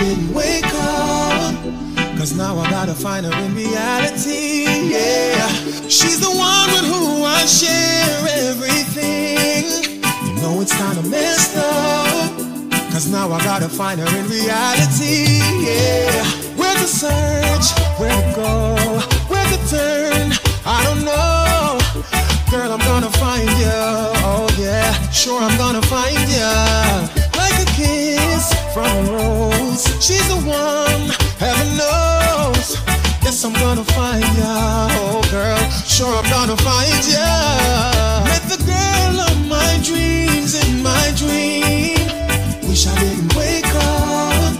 Didn't wake up. Cause now I gotta find her in reality. Yeah. She's the one with who I share everything. You know it's kinda messed up. Cause now I gotta find her in reality. Yeah. Where to search? Where to go? Where to turn? I don't know. Girl, I'm gonna find you. Oh yeah. Sure, I'm gonna find you like a kiss from a rose. She's the one, heaven knows. Yes, I'm gonna find ya, oh girl. Sure, I'm gonna find ya. Met the girl of my dreams in my dream. Wish I didn't wake up,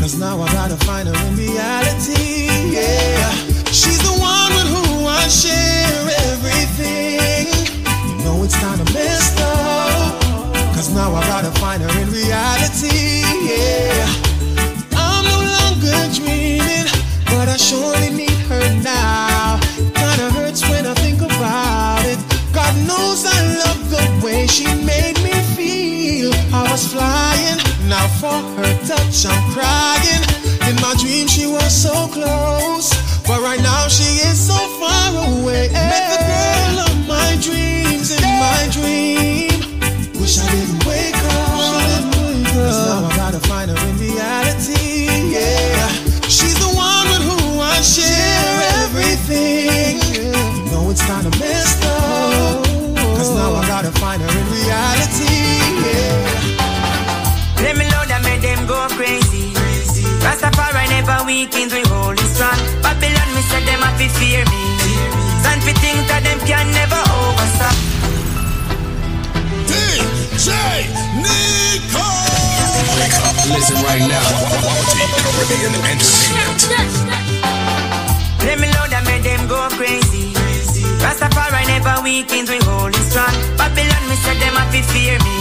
cause now I gotta find her in reality. Yeah, she's the one with who I share everything. You know it's kinda messed up. Now I gotta find her in reality, yeah. I'm no longer dreaming, but I surely need her now. Kinda hurts when I think about it. God knows I love the way she made me feel. I was flying, now for her touch I'm crying. In my dream she was so close, but right now she is so far away. Met the girl of my dreams in my dream. Wish I didn't now I gotta find her in reality. Yeah. She's the one with who I share everything. You know it's kinda messed up. Cause now I gotta find her in reality. Yeah. Let me know that made them go crazy. Rastafari never weakens, we hold it strong. Babylon, me said them have to fear me. Stand for things that them can listen right now. Quality Caribbean Entertainment. Let me know that made them go crazy. Rastafari never weakens, we hold it strong. Babylon, me said them have to fear me.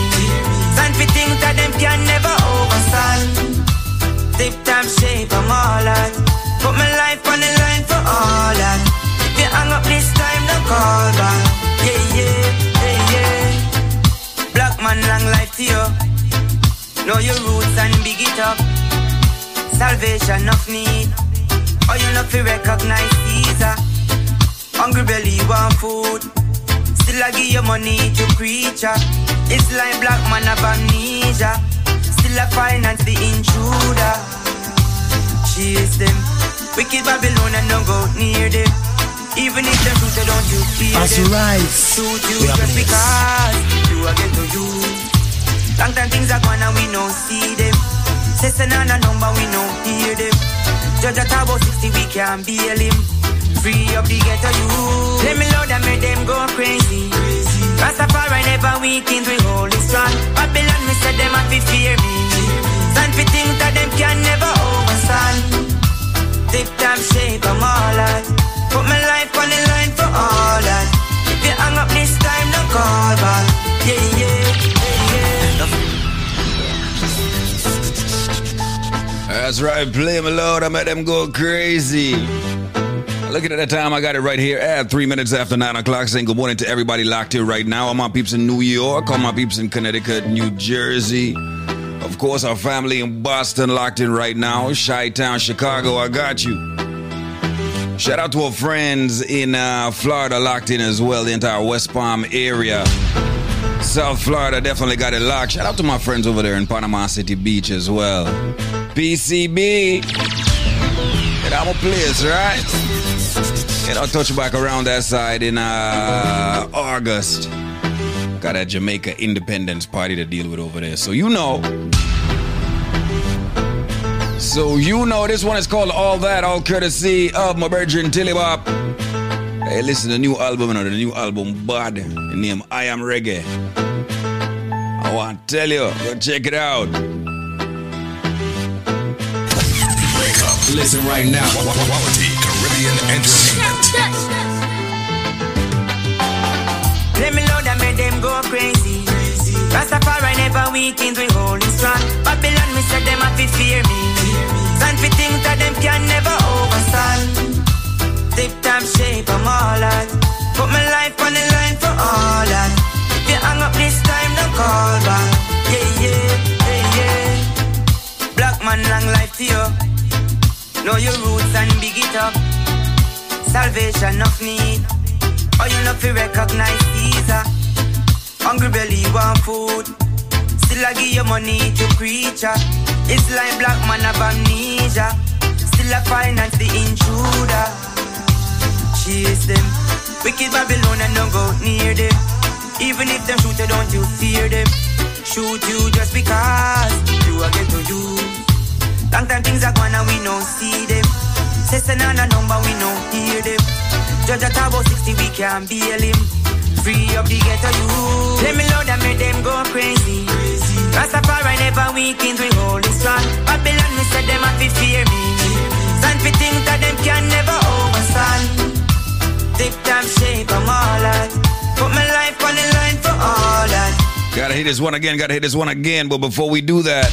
Stand for things that them can never overstand. Tip time shape, I'm all out. Put my life on the line for all that. If you hang up this time, don't call back. Yeah, yeah, yeah, yeah. Black man, long life to you. Know your roots and big it up. Salvation of need. Oh, you know fi recognize Caesar. Hungry belly want food. Still I give you money to creature. Ah. It's like black man have amnesia. Still I finance the intruder. Chase them. Wicked Babylon and don't go near them. Even if them shoot, don't you fear As them. you rise, Shoot you we this. because you are get to you. Long time things are gone and we no see them. Say na na number we no hear them. Judge at about 60 we can bail him. Free up the ghetto you. Let me know that make them go crazy. Rastafari never weakens, we hold it strong. Babylon me said them have to fear me. Stand for things that them can never overstand. Tip time shape, I'm all out. Put my life on the line for all that. If you hang up this time, don't call back. Yeah, yeah, That's right, play them loud. I made them go crazy. Looking at the time, I got it right here at three minutes after nine o'clock. Saying good morning to everybody locked here right now. All my peeps in New York, all my peeps in Connecticut, New Jersey. Of course, our family in Boston locked in right now. Chi Town, Chicago, I got you. Shout out to our friends in uh, Florida locked in as well, the entire West Palm area. South Florida definitely got it locked. Shout out to my friends over there in Panama City Beach as well. I'm a place, right? And I'll touch back around that side in uh, August. Got a Jamaica Independence Party to deal with over there. So you know. So you know this one is called All That, all courtesy of my virgin Tillybop. Hey, listen the new album, you know, the new album Bad. The name I Am Reggae. I want to tell you, go check it out. Listen right now. Quality Caribbean Entertainment. Let me know that make them go crazy. Rastafari never weakens, we hold it strong. Babylon, me said them have to fear me. Stand for things that them can never overstand. Tip time shape, I'm all out. Put my life on the line for all that. If you hang up this time, don't call back. Yeah, yeah, yeah, yeah. Black man long Know your roots and big it up. Salvation of need. Or you know fi recognize Caesar. Hungry belly want food. Still I give you money to creature. Ah. It's like black man of amnesia. Still I finance the intruder. Chase them. Wicked Babylon and don't go near them. Even if them shoot you, don't you fear them. Shoot you just because you are get to you. Long time things are gone and we don't see them. Send on a number, we don't hear them. Judge at about 60, we can't bail him. Free up the ghetto you. Let me load and make them go crazy. Rastafari never weakened, we hold it strong. Babylon, me said them have to fear me. Stand for things that them can never overstand. Tip top shape, I'm all that. Put my life on the line for all that. Gotta hit this one again, gotta hit this one again. But before we do that,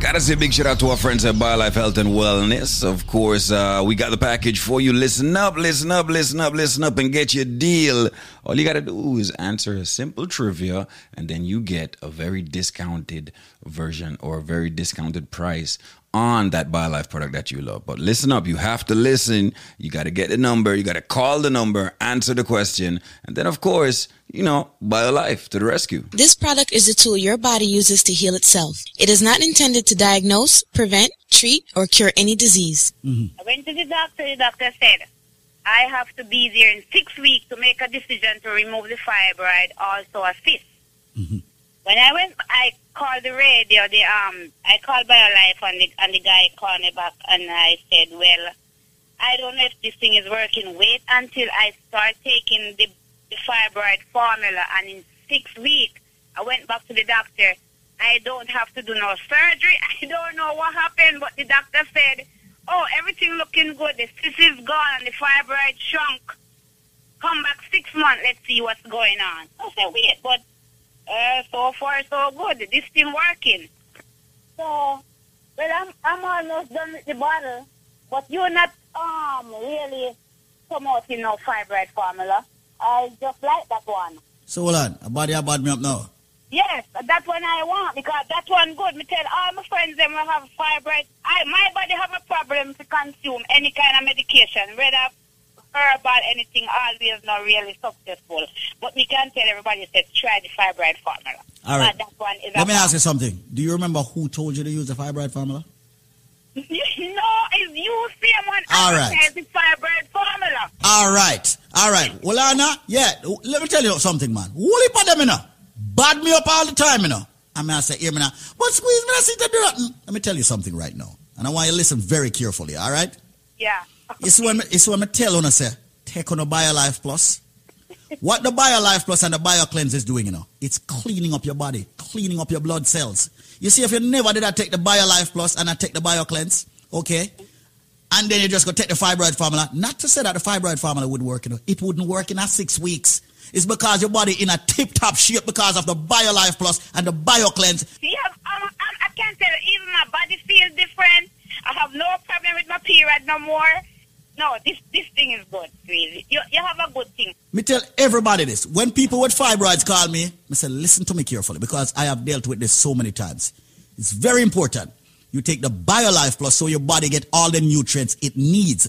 Gotta say big shout out to our friends at BioLife Health and Wellness. Of course, uh, we got the package for you. Listen up, listen up, listen up, listen up, and get your deal. All you gotta do is answer a simple trivia, and then you get a very discounted version or a very discounted price on that BioLife product that you love. But listen up, you have to listen. You got to get the number, you got to call the number, answer the question, and then, of course, you know, BioLife to the rescue. This product is a tool your body uses to heal itself. It is not intended to diagnose, prevent, treat, or cure any disease. I went to the doctor. The doctor said, I have to be there in six weeks to make a decision to remove the fibroid, also a cyst. When I went, I called the radio. The um, I called BioLife, and the and the guy called me back, and I said, "Well, I don't know if this thing is working. Wait until I start taking the, the fibroid formula, and in six weeks, I went back to the doctor. I don't have to do no surgery. I don't know what happened, but the doctor said, "Oh, everything looking good. The cyst is gone, and the fibroid shrunk. Come back six months. Let's see what's going on." I said, "Wait, but." Uh, so far so good. This thing working. So, well, I'm I'm almost done with the bottle, but you're not um really promoting no fibroid formula. I just like that one. So hold on, a body bad me up now. Yes, that one I want because that one good. Me tell all my friends them will have fibroid. I my body have a problem to consume any kind of medication, whether herbal anything. Always not really successful. But we can tell everybody says try the fibroid formula. All right. Uh, that one is. Let me ask you something. Do you remember who told you to use the fibroid formula? no, it's you same one. All right. The fibroid formula. All right, all right. Well, Anna, yeah. Let me tell you something, man. Woolly for them, know. Bad me up all the time, you know. I mean, I say, hear me now. But squeeze me, I see that do nothing. Let me tell you something right now, and I want you to listen very carefully. All right. Yeah. It's when it's when I tell you, say, take on a BioLife Plus. What the BioLife Plus and the BioCleanse is doing, you know, it's cleaning up your body, cleaning up your blood cells. You see, if you never did I take the BioLife Plus and I take the BioCleanse, okay, and then you just go take the fibroid formula, not to say that the fibroid formula would work, you know, it wouldn't work in a six weeks. It's because your body in a tip-top shape because of the BioLife Plus and the BioCleanse. Yeah, um, I can't tell you, even my body feels different. I have no problem with my period no more. No, this this thing is good, really. You, you have a good thing. Me tell everybody this. When people with fibroids call me, I say, listen to me carefully because I have dealt with this so many times. It's very important. You take the BioLife Plus so your body get all the nutrients it needs.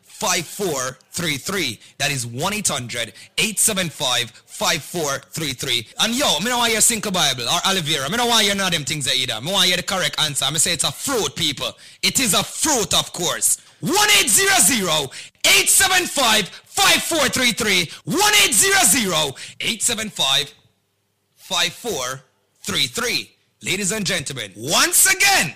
5433. That is 1-800-875-5433. And yo, me don't want your Cinco Bible or aloe vera. Me don't want you none of them things either. Me want you the correct answer. Me say it's a fruit, people. It is a fruit, of course. 1-800-875-5433. 1-800-875-5433. Ladies and gentlemen, once again,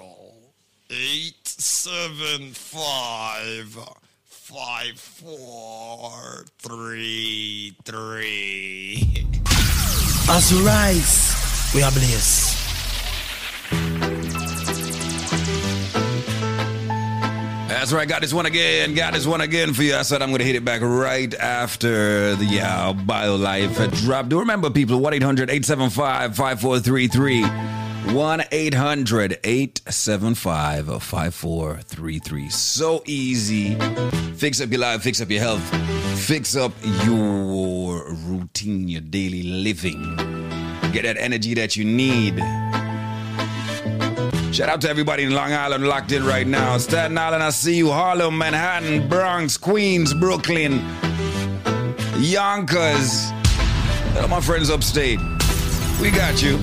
eight seven five five four three three. As we rise, we are blessed. That's right. Got this one again. Got this one again for you. I said I'm going to hit it back right after the uh, BioLife drop. Do remember, people, 1 800 875 5433. 1 800 875 5433. So easy. Fix up your life, fix up your health, fix up your routine, your daily living. Get that energy that you need. Shout out to everybody in Long Island locked in right now. Staten Island, I see you. Harlem, Manhattan, Bronx, Queens, Brooklyn, Yonkers. Hello, my friends upstate. We got you.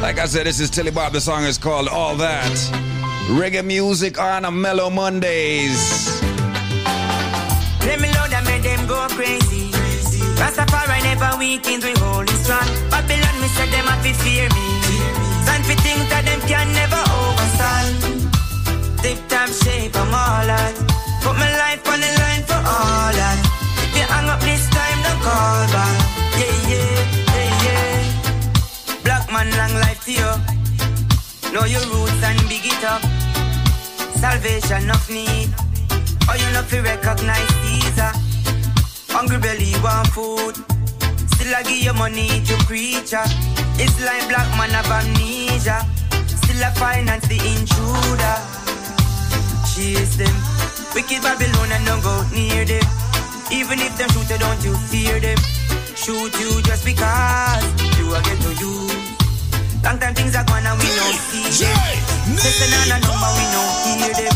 Like I said, this is Tilly Bob. The song is called All That. Reggae music on a mellow Mondays. Let me load and make them go crazy. Rastafari never weakens, we hold it strong. Babylon, me said them have to fear me. Stand for things that them can never overstand. Tip top shape, I'm all that. Put my life on the line for all that. If you hang up this time, don't call back. Man, long life to you. Know your roots and big it up. Salvation of need. Oh, you know fi recognize Caesar. Hungry belly want food. Still I give you money to preacher. Ah. It's like black man of amnesia. Still I finance the intruder. Chase them. Wicked Babylon and don't go near them. Even if them shoot you, don't you fear them. Shoot you just because you are get to you. Long time things are gone and we don't see them. Listen on a number, we don't hear them.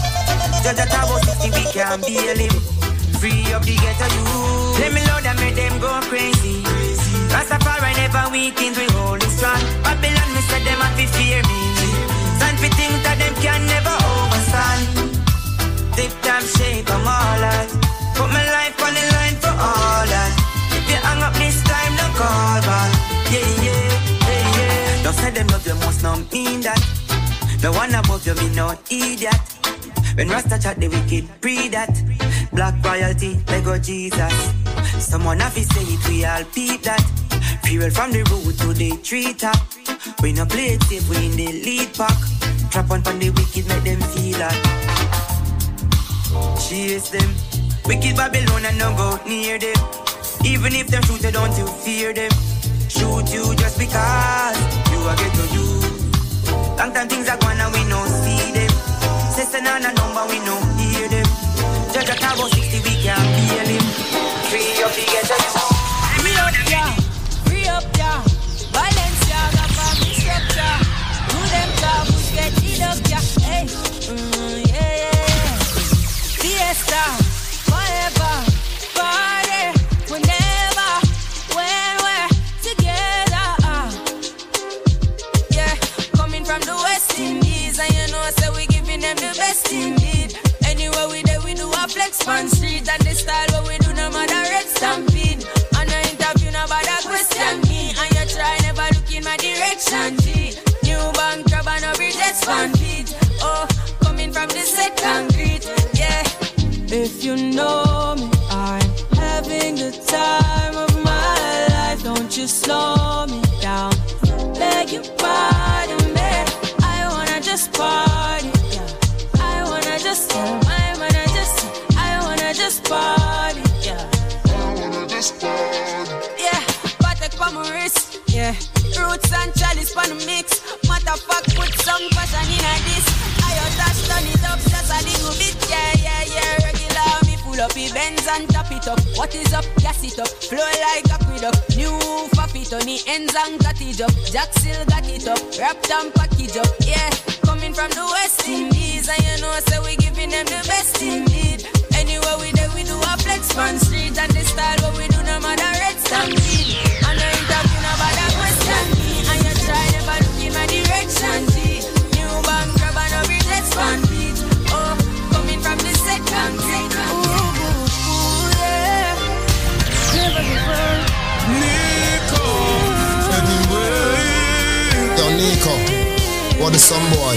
Judge at about 60, we can't bail him. Free up the ghetto youth. Let me load and make them go crazy. Rastafari never weakens, we hold it strong. Babylon, me said them have to fear me. You must not mean that. The one above you, me no idiot. When Rasta chat, the wicked pre that. Black royalty, Lego Jesus. Someone have to say it, we all peep that. Fuel from the road to the tree top. We no play it safe, we in the lead pack. Trap on from the wicked, make them feel that. Chase them. Wicked Babylon and don't go near them. Even if them shoot, don't you fear them. Shoot you just because I get to you. Long time things are gone and we no see them. Sister on a number, we no hear them. Judge a about 60, we can't feel him. Free up the get you. Free up, yeah. Free up, yeah. Balenciaga, family structure. Do them job, push get it up, yeah. Hey, mm, yeah, yeah, yeah. Fiesta, them the best indeed. Anywhere we there, we do a flex on street, and the style what we do, no matter red stampede. And I interview, nobody question me, and you try never look in my direction. G, new bank job and a bridges fan beat. Oh, coming from the set concrete, yeah. If you know me, I'm having the time of my life. Don't you slow me down. Beg you pardon Roots and chalice pan mix. Matter fuck, put some passion in a this. I dash turn it up just a little bit. Yeah, yeah, yeah. Regular me pull up Benz and top it up. What is up? Gas it up. Flow like aqueduct. New faffy on the ends and got it up. Jack still got it up. Wrapped and package up. Yeah. Coming from the West Indies. And you know, so we giving them the best indeed. Anywhere we there, we do a flex on street. And the style what we do, no matter red stampede. And I interview, fan. Oh, coming from the second. Ooh, ooh, ooh, yeah. Never before. Nico. Anyway. Yo, Nico. What is some boy?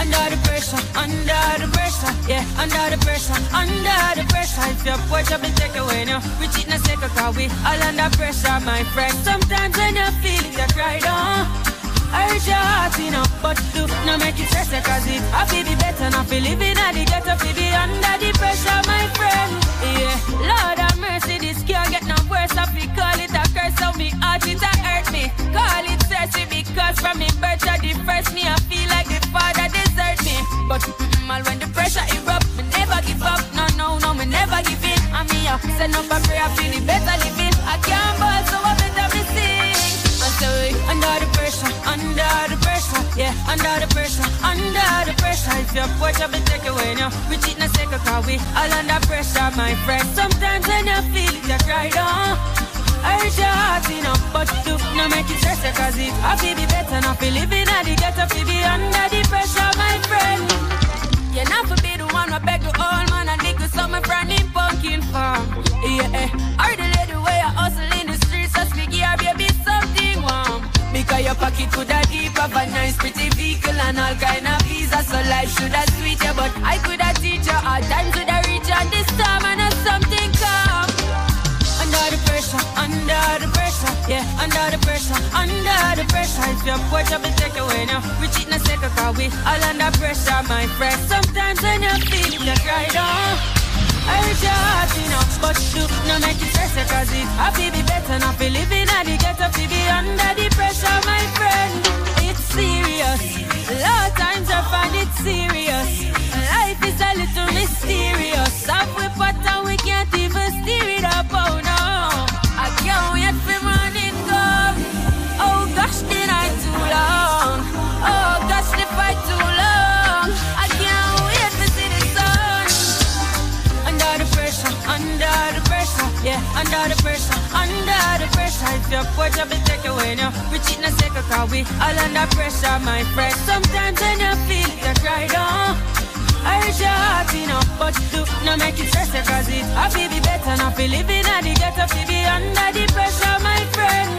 Under the pressure, under the pressure, yeah, under the pressure, under the pressure. If your boy trouble take away now, we cheat na second cause we all under pressure, my friend. Sometimes when you feel it, you cry down. I reach your heart, you know, but do not make it stress cause it I feel be better, not feel living at the ghetto, feel be under the pressure, my friend. Yeah, Lord have mercy, this can't get no worse. I feel call it a curse, on me heart it a hurt me. Call it searching because from me birth I depress me. I feel like the father desert me, but mm, all when the pressure erupt, me never give up. No, no, no, me never give in. I'm here, send up a prayer, feel the better living. I can't but so I better be under the pressure, under the pressure, yeah, under the pressure, under the pressure. If you're poor, you be take away now. We cheat in a second, cause we all under pressure, my friend. Sometimes when you feel it, you cry down. I hurt your heart, you know, but do not make it stress cause it I feel be better, not feel living at the ghetto, feel be under the pressure, my friend. You're not for be the one who beg the old man and nigga summer from him pumpkin farm. Yeah, eh. Because your pocket could have deep of a nice pretty vehicle and all kind of visa, so life should have sweet you, but I could have teach you all times would have reach and this time I know something come. Under the pressure, under the pressure, yeah, under the pressure, under the pressure. If you're poor, you be take away now. We cheat a second, cause we all under pressure, my friend. Sometimes when you feel you cry down. I hurt your heart, know, but do not make it stress you, cause it feel be better, not be living at the ghetto, feel be under the pressure, my friend. It's serious. A lot of times I find it serious. Life is a little mysterious. Up we we can't even steer it up, oh If you're poor, you be take away now. We cheat in a second, cause we all under pressure, my friend. Sometimes when you feel it, you cry down. I hurt your heart, you but you do not make it stress you, cause it I feel be better, not feel living at the ghetto, feel be under the pressure, my friend.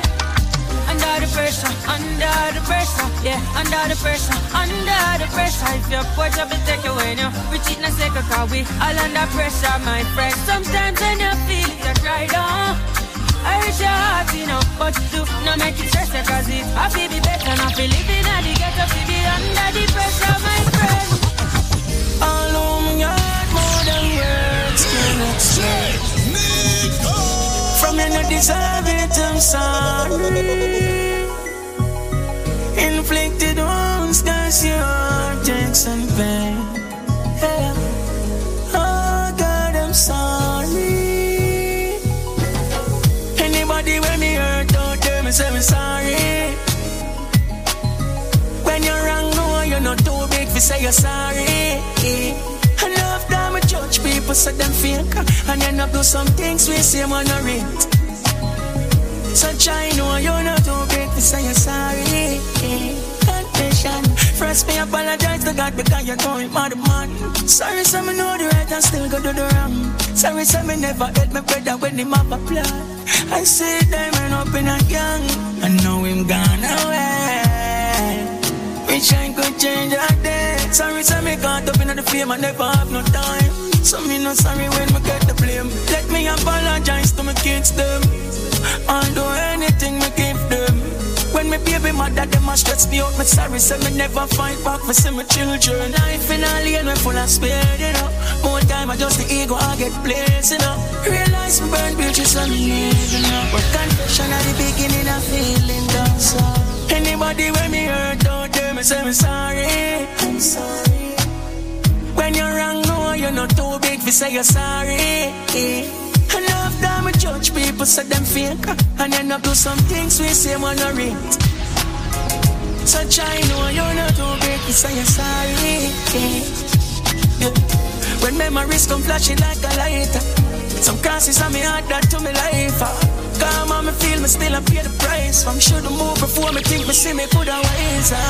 Under the pressure, under the pressure, yeah, under the pressure, under the pressure. If you're poor, you be take away now. We cheat in a second, cause we all under pressure, my friend. Sometimes when you feel it, you cry down. I hurt your heart, you but do not make it stress cause it I feel be better, not feel living at the ghetto, feel be under the pressure, my friend. All of my heart, more than words can express. From you, no deserve it, I'm sorry. Inflicted wounds, cause your takes and pain. Big for say you're sorry. Enough time I judge people say them fake, and end up do some things we say man a rate. So try know you're not too big for say you're sorry. Confession. First me apologize to God because you're going mad man. Sorry, so me know the right and still go do the wrong. Sorry, so me never hit my brother when him have a plan. I see diamond up in a gang, and know him gone away. Wish I could change that day. Sorry, so me caught up in the fame, I never have no time. So me no sorry when me get the blame. Let me apologize to my kids them. I'll do anything me give them. When me baby mother them a stress me out, me sorry, so me never fight back for see my children. Life in a lane we full of speed, you know. More time I just the ego I get placed, you know. Realize me burn bridges on me, you know. But confession at the beginning of feeling down so. Anybody when me hurt out there, me say me sorry. I'm sorry. When you're wrong, no, you're not too big for say you're sorry. Enough time I judge people say them fake, and end up do some things we say man a rate. So try know you're not too big for say you're sorry. Yeah. When memories come flashing like a lighter, some crosses on me heart that to me life. Come on, me feel me still I pay the price. I'm sure to move before me think me see me coulda wiser.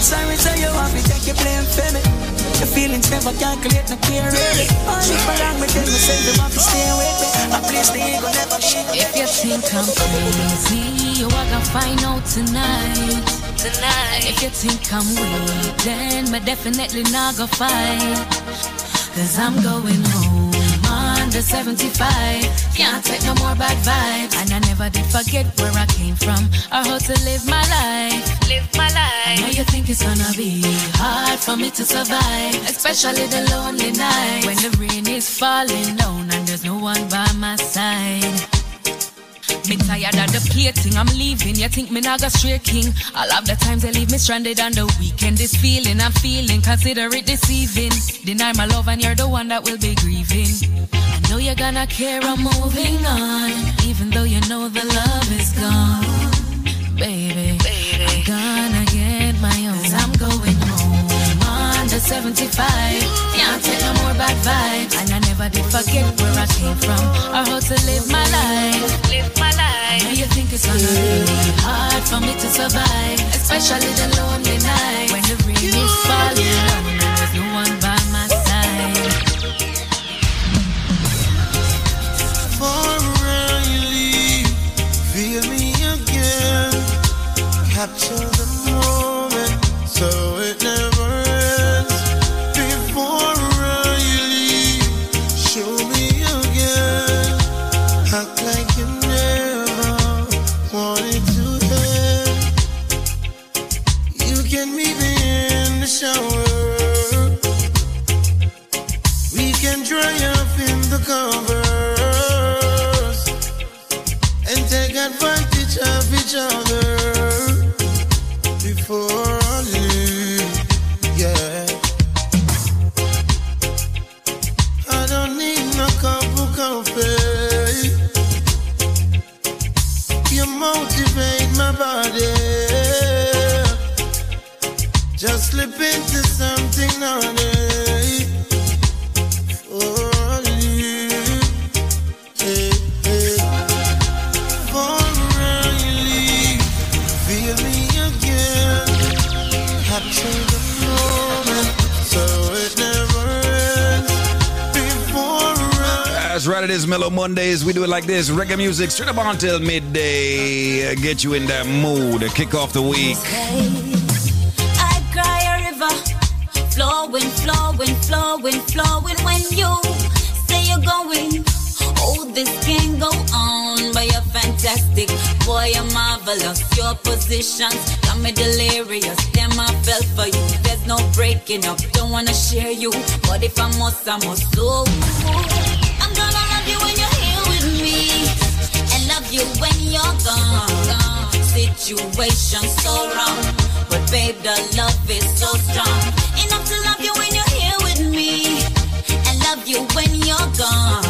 Sorry, say you have to take your blame for me. Your feelings never calculate, no care really. All if I wrong me, then me say them have to stay with me. A place the ego never shake. If you think I'm crazy, you are gonna find out tonight. Tonight. And if you think I'm weak, then me definitely not gonna fight. Cause I'm going home under 75. Can't take no more bad vibes. And I never did forget where I came from or how to live my life. Live my life. I know you think it's gonna be hard for me to survive, especially the lonely night when the rain is falling down and there's no one by my side. Me tired of the plating, I'm leaving. You think me not go straight king? All of the times they leave me stranded on the weekend. This feeling I'm feeling, consider it deceiving. Deny my love and you're the one that will be grieving. I know you're gonna care, I'm moving on. Even though you know the love is gone. Baby, I'm gonna get my own. Cause I'm going home on the 75. Can't take no more bad vibes. And I never did forget where I came from or how to live my life. Live my life. I know you think it's gonna be hard for me to survive, especially the lonely night when the rain is falling down and there's no one by my side. For you leave, feel me again. Capture the moment Mellow Mondays. We do it like this. Reggae music straight up until midday. Uh, Get you in that mood to kick off the week. Flowing, flowing, flowing, flowing. When you say you're going, oh, this can go on. But you're fantastic, boy, you're marvelous. Your positions got me delirious. Damn, I fell for you. There's no breaking up. Don't wanna share you, but if I must, I must. So I'm gonna love you when you're here with me, and love you when you're gone. Situation so wrong, but babe, the love is so strong. Enough to love you when you're here with me, and love you when you're gone.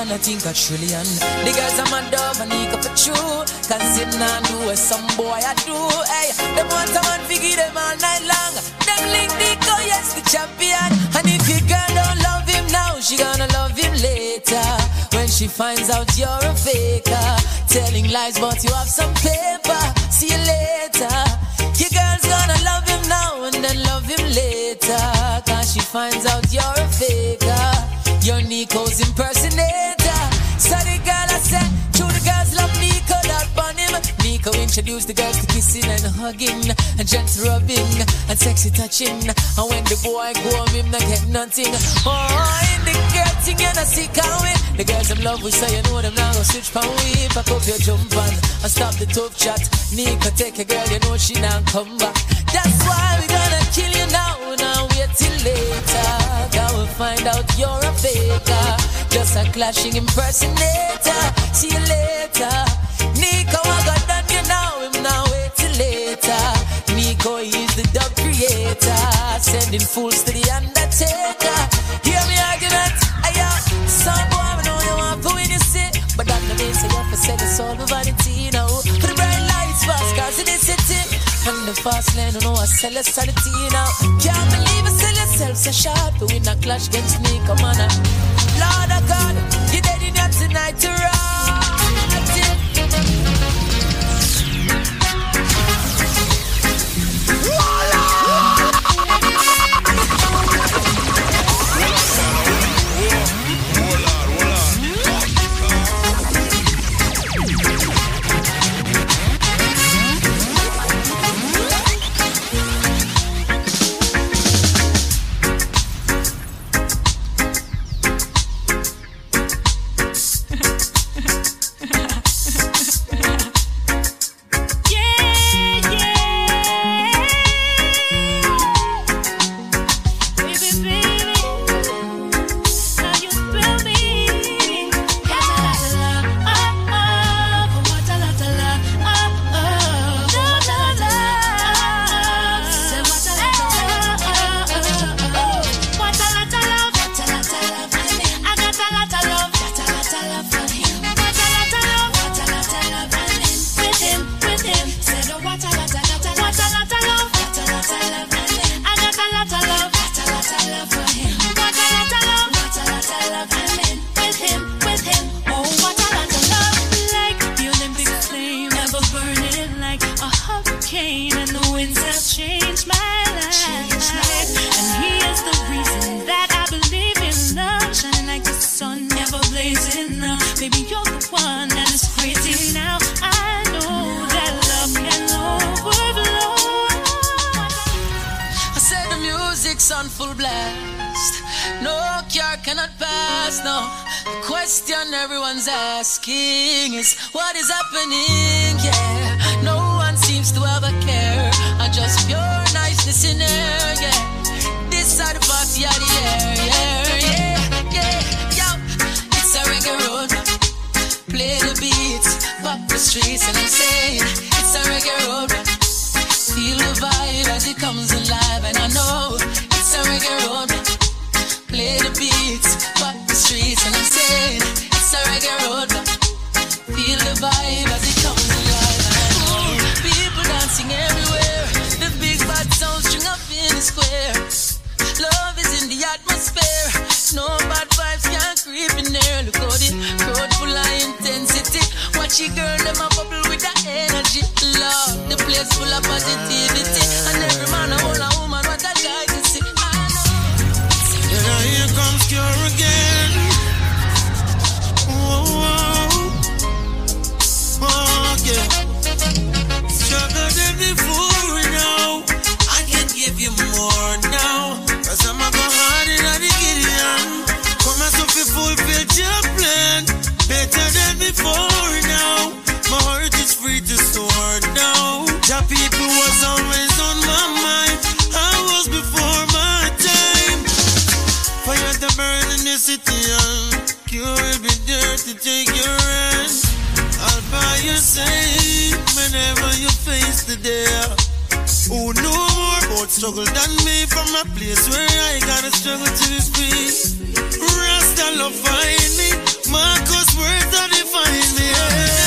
A billion, I think a trillion. The guys are my dove and Nico for true, cause it not do what some boy I do. Hey, them want a man figure them all night long. Them link Nico, yes, the champion. And if your girl don't love him now, she gonna love him later. When she finds out you're a faker, telling lies, but you have some paper. See you later. Your girl's gonna love him now and then love him later. Cause she finds out you're a faker. You're Nico's impersonator. The girls to kissing and hugging, and gentle rubbing, and sexy touching. And when the boy go home, him not get nothing. Oh, in the girl thing, you know, see coming. The girls in love, we say, you know them now, go switch pan we Pack up your jump on, and stop the tough chat. Nico take a girl, you know she not come back. That's why we gonna kill you now, now wait till later. Will find out you're a faker. Just a clashing impersonator. See you later. Nico, I got Sending fools to the undertaker. Hear me argument? Ayo, some boy, I know you want to win, you see. But that no mean say you have to sell it's all the vanity now. For the bright lights, fast cars in the city. And the fast lane, you know I sell a sanity now. Can't believe I sell yourself so sharp. But we not clash against me, come on. Lord of God, you dead in tonight to rot to take your hand. I'll buy your side whenever you face the day. Oh, Who know more about struggle than me from a place where I gotta struggle to free. Rasta love find me, Marcus words that define me. And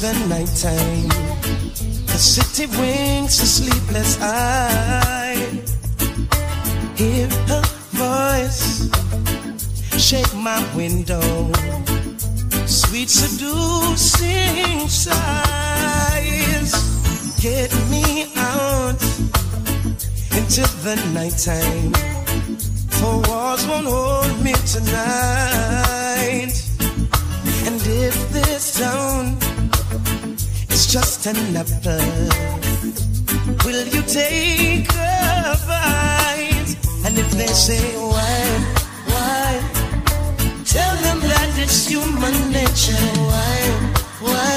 the nighttime. The city winks a sleepless eye. Hear her voice shake my window. Sweet seducing sighs get me out into the nighttime. Four walls won't hold me tonight. And if this town is just an apple, will you take a bite? And if they say why, why? Tell them that it's human nature. Why, why?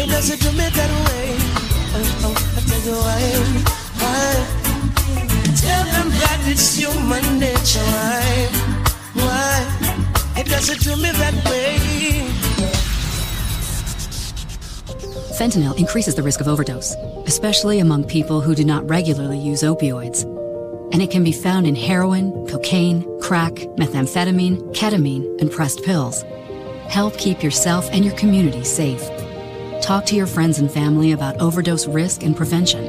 It doesn't do me that way. Oh, oh, I tell you why, why? Tell them that it's human nature. Why, why? It doesn't do me that way. Fentanyl increases the risk of overdose, especially among people who do not regularly use opioids. And it can be found in heroin, cocaine, crack, methamphetamine, ketamine, and pressed pills. Help keep yourself and your community safe. Talk to your friends and family about overdose risk and prevention.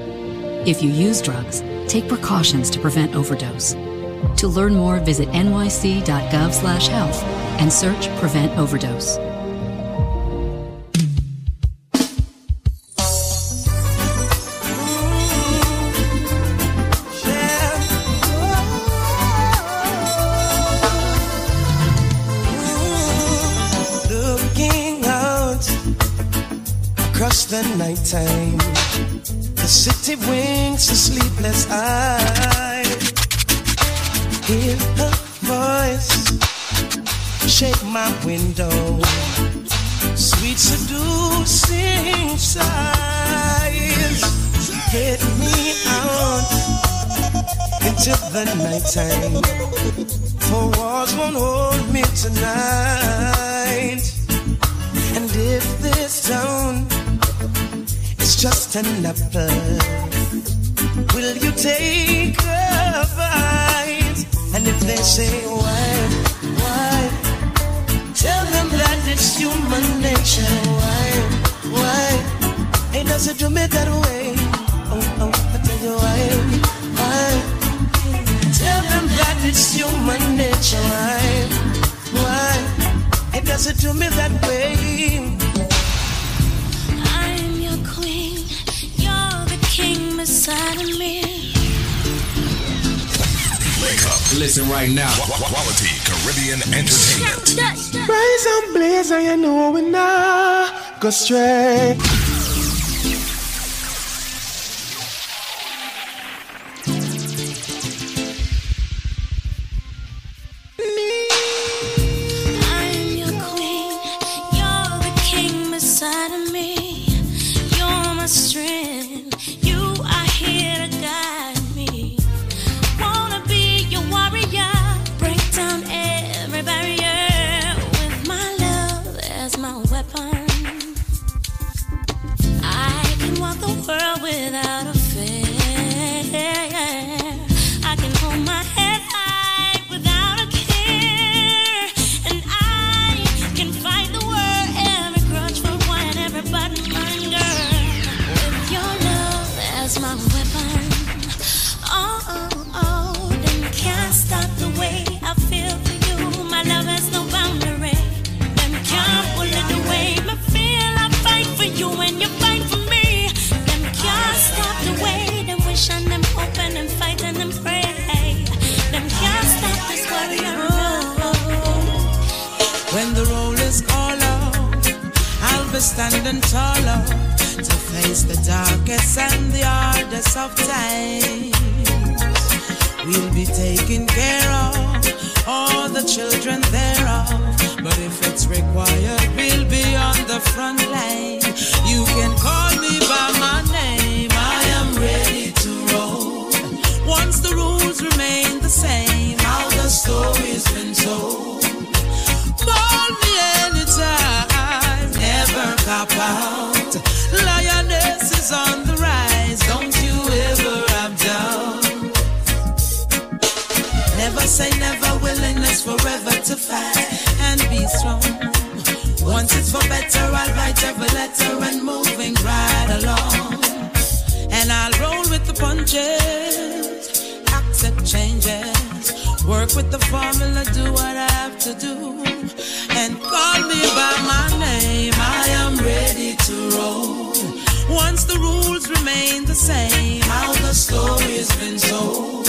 If you use drugs, take precautions to prevent overdose. To learn more, visit nyc.gov/health and search prevent overdose. The nighttime, the city winks a sleepless eye. Hear her voice shake my window, sweet seducing sighs get me out into the nighttime. Four walls won't hold me tonight. And if this town is just an apple, will you take a bite? And if they say why, why? Tell them that it's human nature. Why, why? It doesn't do me that way. Oh, oh, I tell you why, why? Tell them that it's human nature. Why? Why? It doesn't do me that way. King beside of me. Wake up. Listen right now. Quality Caribbean Entertainment. Rise and blaze, and you know we not go straight. We'll be taking care of all the children thereof. But if it's required, we'll be on the front line. You can call me by my name. I am ready to roll. Once the rules remain the same, how the story's been told. Call me anytime, never cop out. To fight and be strong. Once it's for better, I'll write every letter and moving right along. And I'll roll with the punches, accept changes, work with the formula, do what I have to do, and call me by my name. I am ready to roll. Once the rules remain the same, how the story's been told.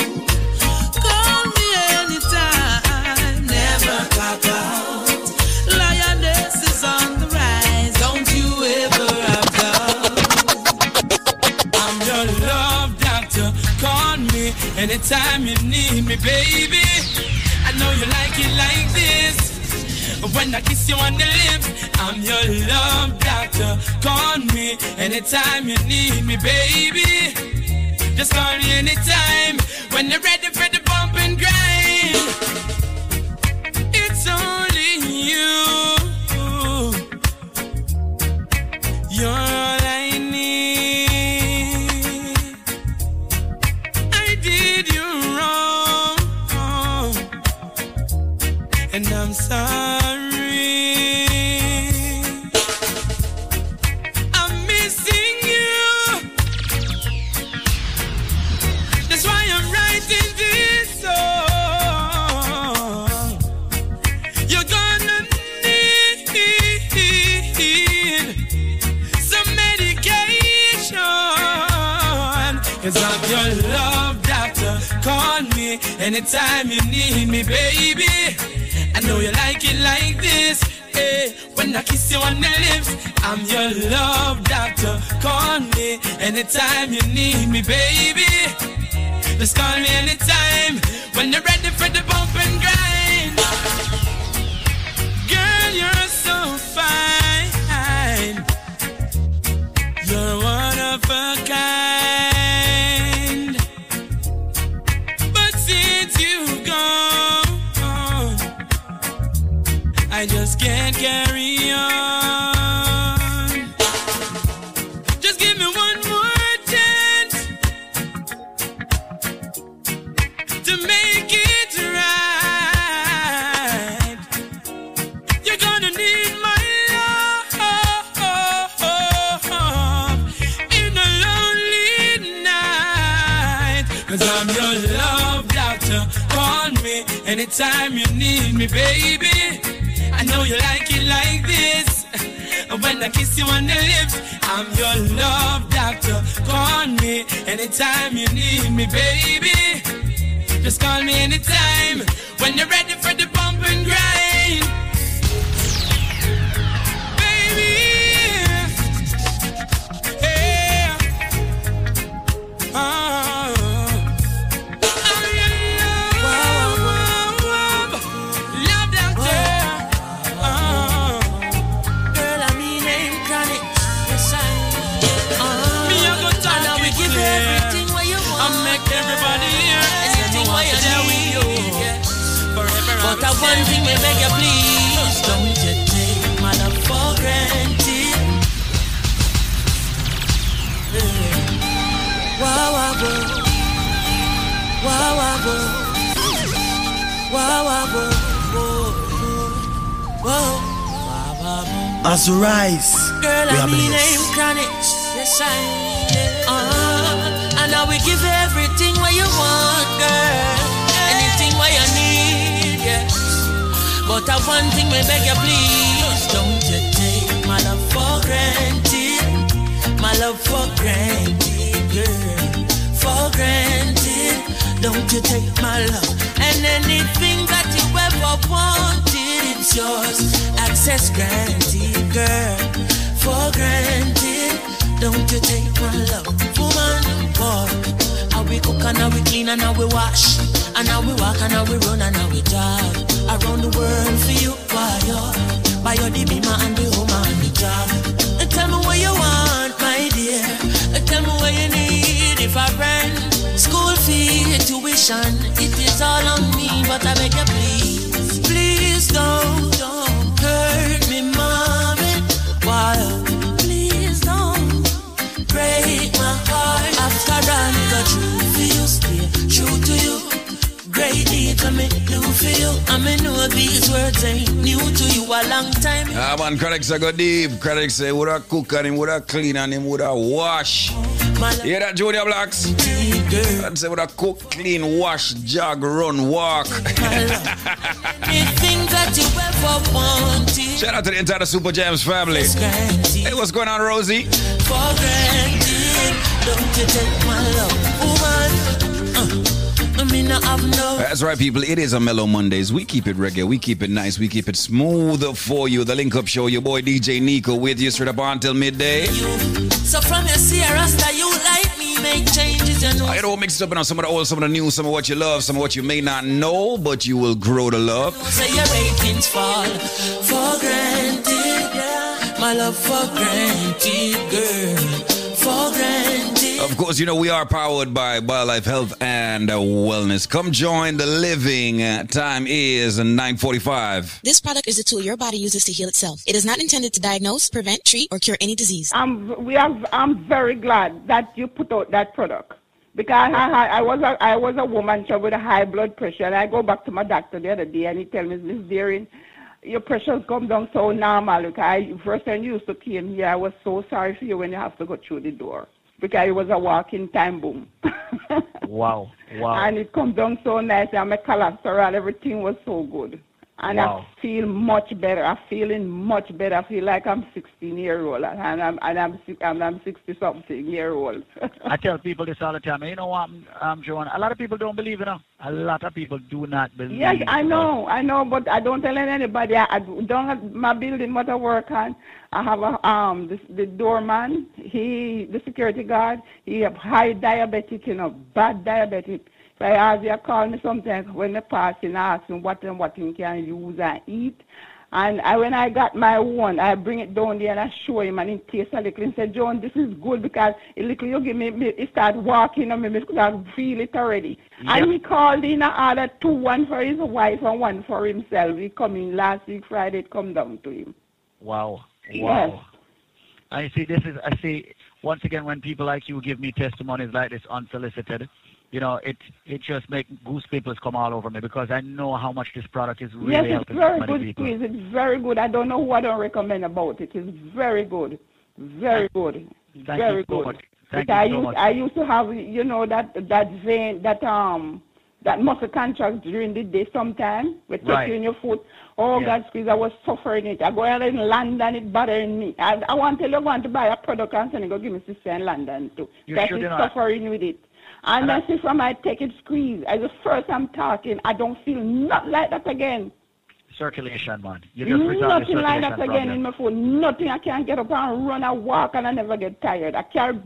Me anytime you need me, baby. I know you like it like this. When I kiss you on the lips, I'm your love doctor. Call me anytime you need me, baby. Just call me anytime when you're ready for the bump and grind. It's only you. You're I'm sorry. I'm missing you. That's why I'm writing this song. You're gonna need some I'm your love doctor. Call me anytime you need me, baby. I know you like it like this. Hey, when I kiss you on the lips, I'm your love doctor. Call me anytime you need me, baby. Just call me anytime when you're ready for the bump and grind. Girl, you're so fine. You're one of a kind. I just can't carry on. Just give me one more chance to make it right. You're gonna need my love in a lonely night. Cause I'm your love doctor. Call me anytime you need me, baby. Know you like it like this. When I kiss you on the lips, I'm your love doctor. Call me anytime you need me, baby. Just call me anytime when you're ready for the bump and grind. One thing me beg you please. Don't you take my love for granted. Yeah. Wow, wow, wow. Wow, wow, wow. Wow, wow, wow. Wow, wow, wow As we rise, Girl, we I are mean. I'm chronic Yes, I am uh, And I will give everything what you want, girl But I one thing me beg you please. Don't you take my love for granted? My love for granted, girl. For granted. Don't you take my love. And anything that you ever wanted It's yours. Access granted, girl. For granted. Don't you take my love. Woman, boy. How we cook and how we clean and how we wash And how we walk and how we run and how we jog Around the world for you, why uh? you Buy your the beamer and the home and the job. Uh, tell me what you want, my dear. Uh, tell me what you need. If I rent School fee, tuition It is all on me, but I beg you please Please don't, don't hurt me, mommy. Why? Please don't break my heart. After I got you, stay true to you Deeds I me do for you I me know these words ain't new to you a long time. Ah man, critics are go deep. Critics say would have cook and him would have clean and him would have wash. Hear that, Junior Blacks? I'd say would have cook, clean, wash, jog, run, walk. The things that you ever wanted. Shout out to the entire Super Jams family. Hey, what's going on, Rosie? For granted, don't you take my love, woman. No. That's right, people. It is a Mellow Mondays. We keep it reggae. We keep it nice. We keep it smooth for you. The Link Up Show. Your boy DJ Nico with you straight up until midday. So from your Sierras that you like me, make changes, you know. I don't mix it up in some of the old, some of the new, some of what you love, some of what you may not know, but you will grow to love. Say your ratings fall for granted, yeah. My love for granted, girl. For. Of course, you know we are powered by BioLife Health and uh, Wellness. Come join the living. Uh, time is 9:45. This product is a tool your body uses to heal itself. It is not intended to diagnose, prevent, treat, or cure any disease. I'm we are I'm very glad that you put out that product because I, I, I was a I was a woman so with a high blood pressure and I go back to my doctor the other day and he tell me Miss Deering, your pressure's come down so normal. Look, I first time you used to came here, I was so sorry for you when you have to go through the door because it was a walking time boom. Wow. Wow. And it come down so nice and my cholesterol, everything was so good. And Wow. I feel much better. I'm feeling much better. I feel like I'm 16 year old and I'm and I'm and I'm 60 something year old. I tell people this all the time. You know what, I'm um, Joan? A lot of people don't believe, you know. A lot of people do not believe. yes, I know, I know, but I don't tell anybody. I, I don't have my building what I work on. I have a um the, the doorman. He the security guard. He have high diabetic, you know, bad diabetic. So you call me sometimes when they pass and ask him what and what he can use and eat. And I, when I got my one, I bring it down there and I show him and he tastes a little. He said, John, this is good because a little you give me, me he start walking on me because I feel it already. And he called in and ordered two, one for his wife and one for himself. He come in last week Friday, it come down to him. Wow. Yes. I see. This is. I see. Once again, when people like you give me testimonies like this unsolicited, you know, it it just make goose pimples come all over me because I know how much this product is really yes, it's helping very good people. squeeze. It's very good. I don't know what I don't recommend about it. It's very good. Very good. Thank very you so good. much. Thank But I you so used much. I used to have you know that that vein that um that muscle contract during the day sometime with Right. touching your foot. Oh Yeah. God squeeze I was suffering it. I go out in London it bothering me. I, I want to I want to buy a product and send it go give me sister in London too. You That is suffering with it. And I see from I take it squeeze. As the first I'm talking, I don't feel not like that again. Circulation, man. You just Nothing like that again problem. in my foot. Nothing. I can't get up and run and walk and I never get tired. I carry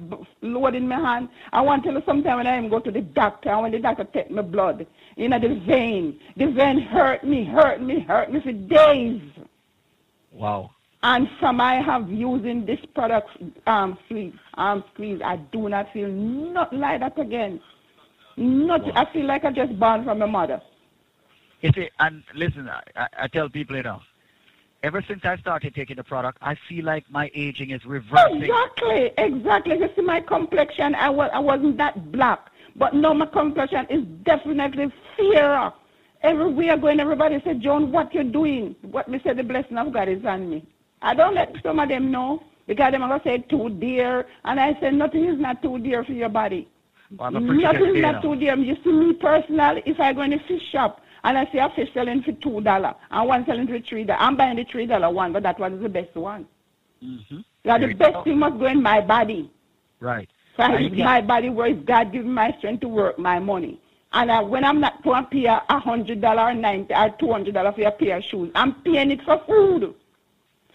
load in my hand. I want to tell you sometime when I even go to the doctor I want the doctor take my blood, you know, the vein. The vein hurt me, hurt me, hurt me for days. Wow. And from I have using this product, um, squeeze, um, squeeze, I do not feel nothing like that again. Not, I feel like I just born from my mother. You see, and listen, I, I- I tell people, you know, ever since I started taking the product, I feel like my aging is reversing. Exactly, exactly. You see, my complexion, I was, I wasn't that black, but now my complexion is definitely fairer. Everywhere going, everybody said, John, what you doing? What me say, the blessing of God is on me. I don't let some of them know because them are gonna say too dear, and I said, nothing is not too dear for your body. Well, Nothing is not too dear. You see me personally, if I go in a fish shop and I see a fish selling for two dollar and one selling for three dollar, I'm buying the three dollar one, but that one is the best one. Mm-hmm. Yeah, the best go. thing must go in my body. Right. So I And use you my body where it's God giving my strength to work my money. And I, when I'm not going to pay a hundred dollar or ninety or two hundred dollar for a pair of shoes, I'm paying it for food.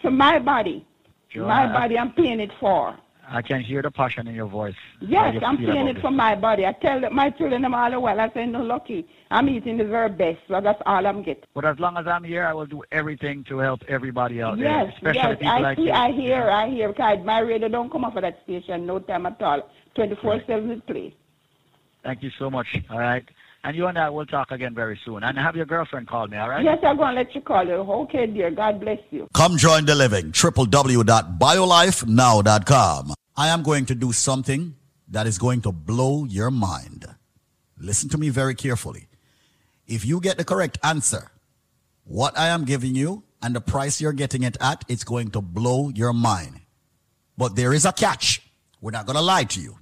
For my body. Sure, my body I'm paying it for. I can hear the passion in your voice. Yes, you I'm paying it this. for my body. I tell my children I'm all the while, I say, no, lucky. I'm eating the very best, so that's all I'm getting. But as long as I'm here, I will do everything to help everybody out Yes, there, especially yes, people I like see, you. I hear, I hear. Because my radio don't come off of that station no time at all. 24-7 it play. Thank you so much. All right. And you and I will talk again very soon. And have your girlfriend call me, all right? Yes, I'm going to let you call her. Okay, dear. God bless you. Come join the living. www.biolifenow.com. I am going to do something that is going to blow your mind. Listen to me very carefully. If you get the correct answer, What I am giving you and the price you're getting it at, it's going to blow your mind. But there is a catch. We're not going to lie to you.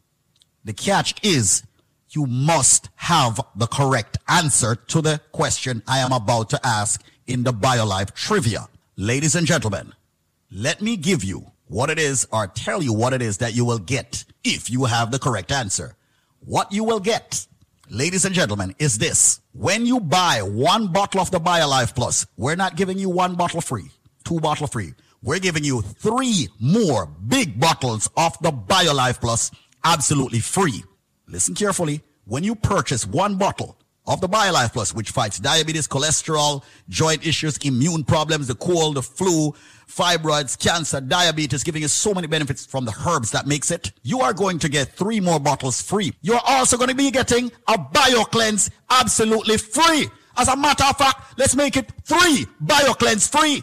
The catch is you must have the correct answer to the question I am about to ask in the BioLife trivia. Ladies and gentlemen, let me give you what it is or tell you what it is that you will get if you have the correct answer. What you will get, ladies and gentlemen, is this. When you buy one bottle of the BioLife Plus, we're not giving you one bottle free, two bottle free. We're giving you three more big bottles of the BioLife Plus absolutely free. Listen carefully. When you purchase one bottle of the BioLife Plus, which fights diabetes, cholesterol, joint issues, immune problems, the cold, the flu, fibroids, cancer, diabetes, giving you so many benefits from the herbs that makes it, you are going to get three more bottles free. You're also going to be getting a BioCleanse absolutely free. As a matter of fact, let's make it three BioCleanse free.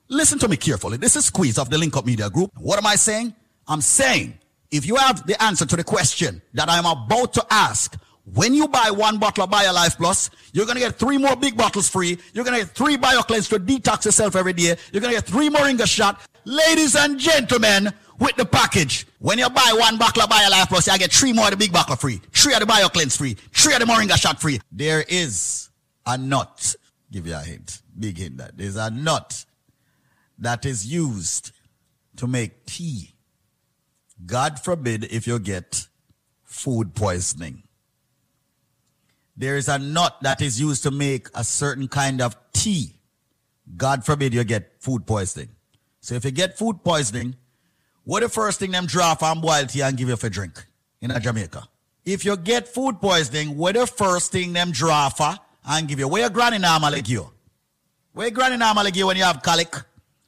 Listen to me carefully. This is Squeeze of the Link Up Media Group. What am I saying? I'm saying if you have the answer to the question that I'm about to ask, when you buy one bottle of BioLife Plus, you're going to get three more big bottles free. You're going to get three BioCleanse to detox yourself every day. You're going to get three Moringa shot. Ladies and gentlemen, with the package, when you buy one bottle of BioLife Plus, you get three more of the big bottle free, three of the BioCleanse free, three of the Moringa shot free. There is a nut. Give you a hint. Big hint that. There's a nut that is used to make tea. God forbid if you get food poisoning. There is a nut that is used to make a certain kind of tea. God forbid you get food poisoning. So if you get food poisoning, what the first thing them draw from boil tea and give you for drink in Jamaica? If you get food poisoning, what the first thing them draw for and give you? Where your granny normally give you? Where your granny normally give you when you have colic?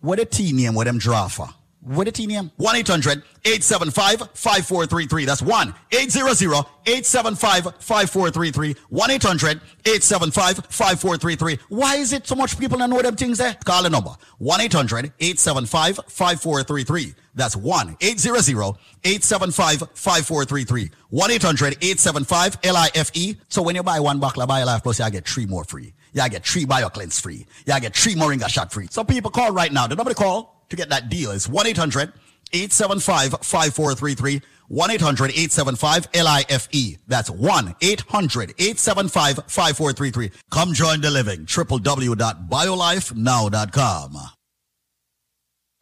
What a tea name, what them draw for? What a tea name? 1-800-875-5433. That's 1-800-875-5433. 1-800-875-5433. Why is it so much people don't know them things there? Call the number. 1-800-875-5433. That's 1-800-875-5433. 1-800-875-LIFE. So when you buy one bottle of BioLife Plus, you get three more free. You get three BioCleanse free. Y'all get three Moringa shot free. So people call right now. The number to call to get that deal is 1-800-875-5433. 1-800-875-LIFE. E. That's 1-800-875-5433. Come join the living. www.biolifenow.com.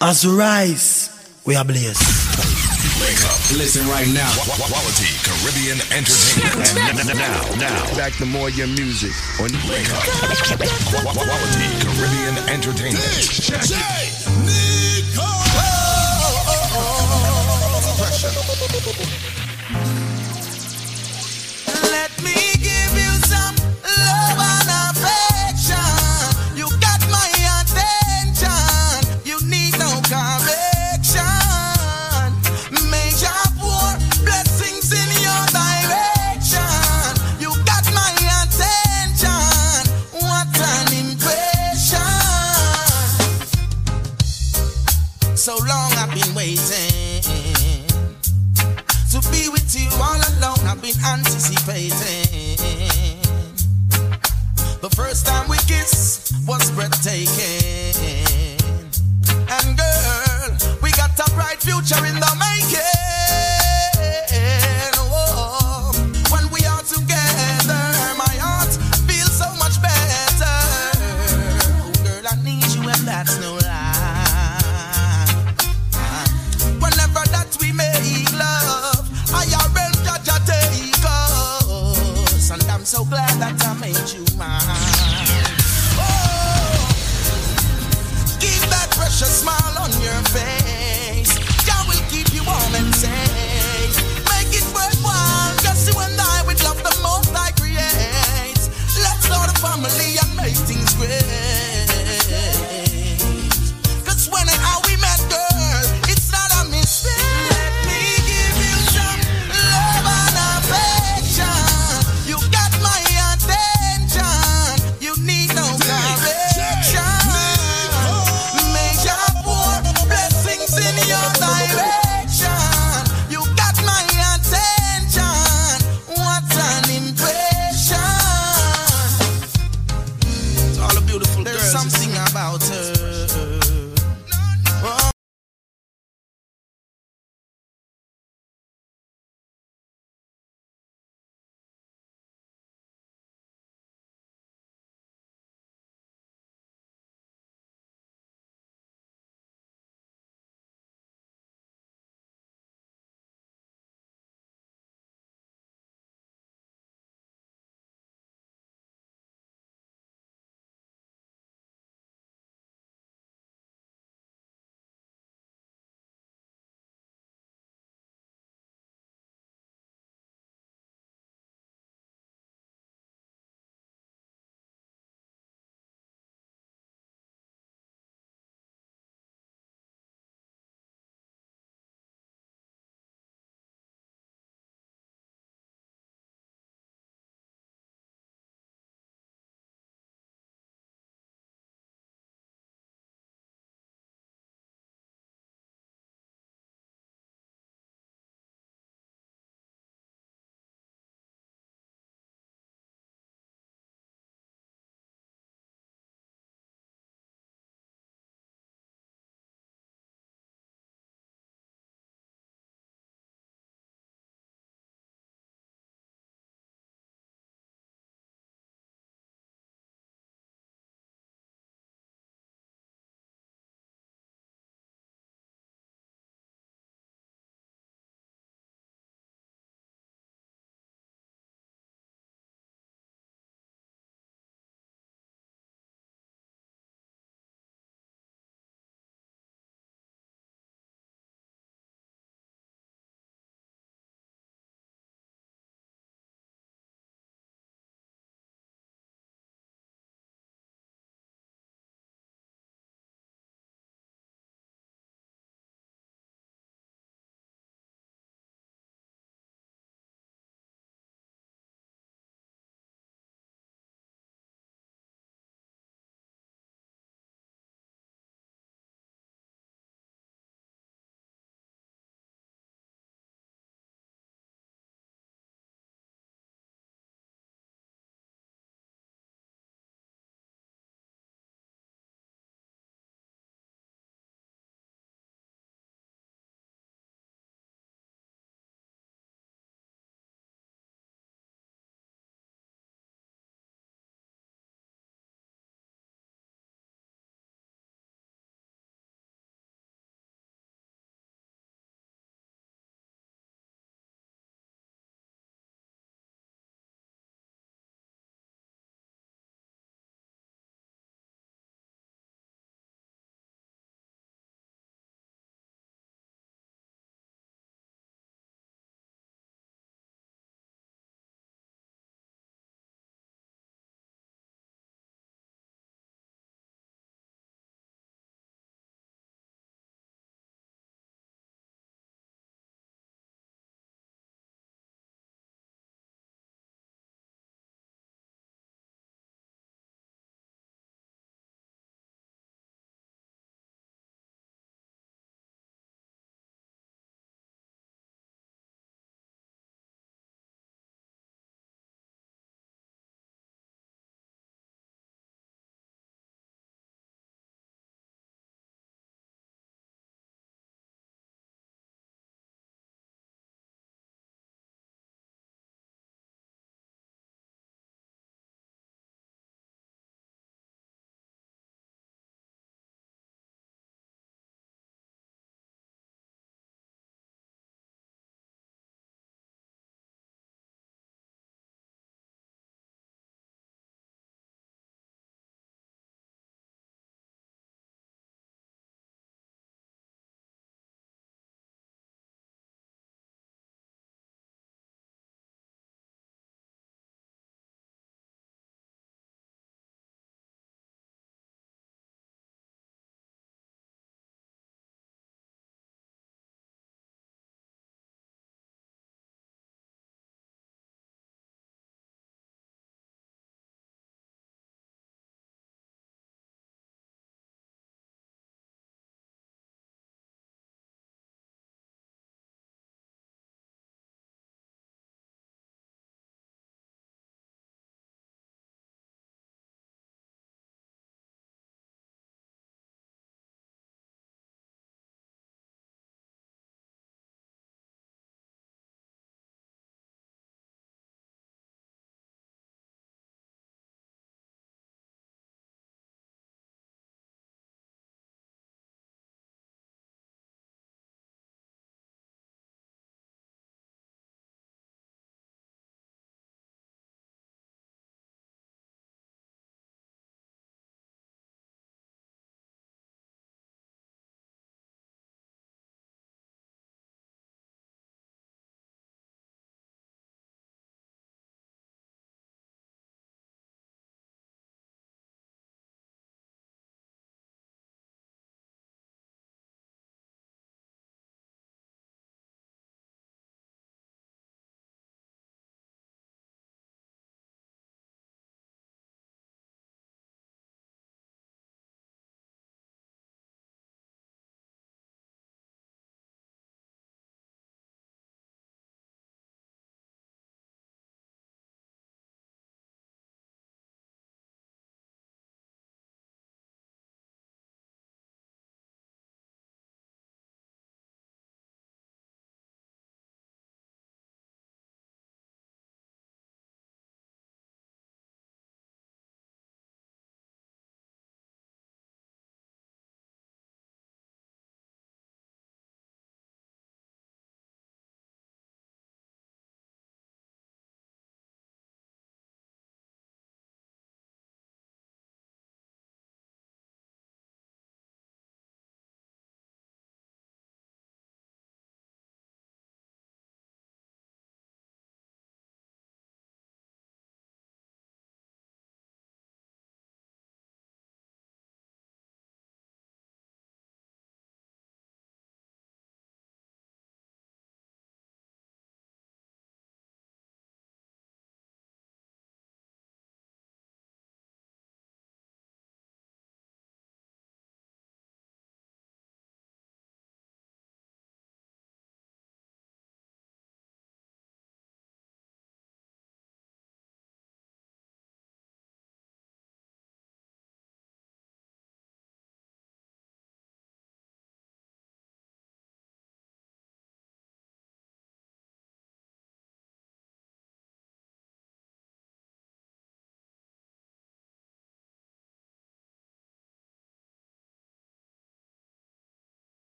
As we rise, we are blessed. Wake up. Listen right now. Quality Caribbean entertainment. And now, now. Back to more your music. On Wake up. Quality Caribbean entertainment. been anticipating. The first time we kissed was breathtaking. And girl, we got a bright future in the making.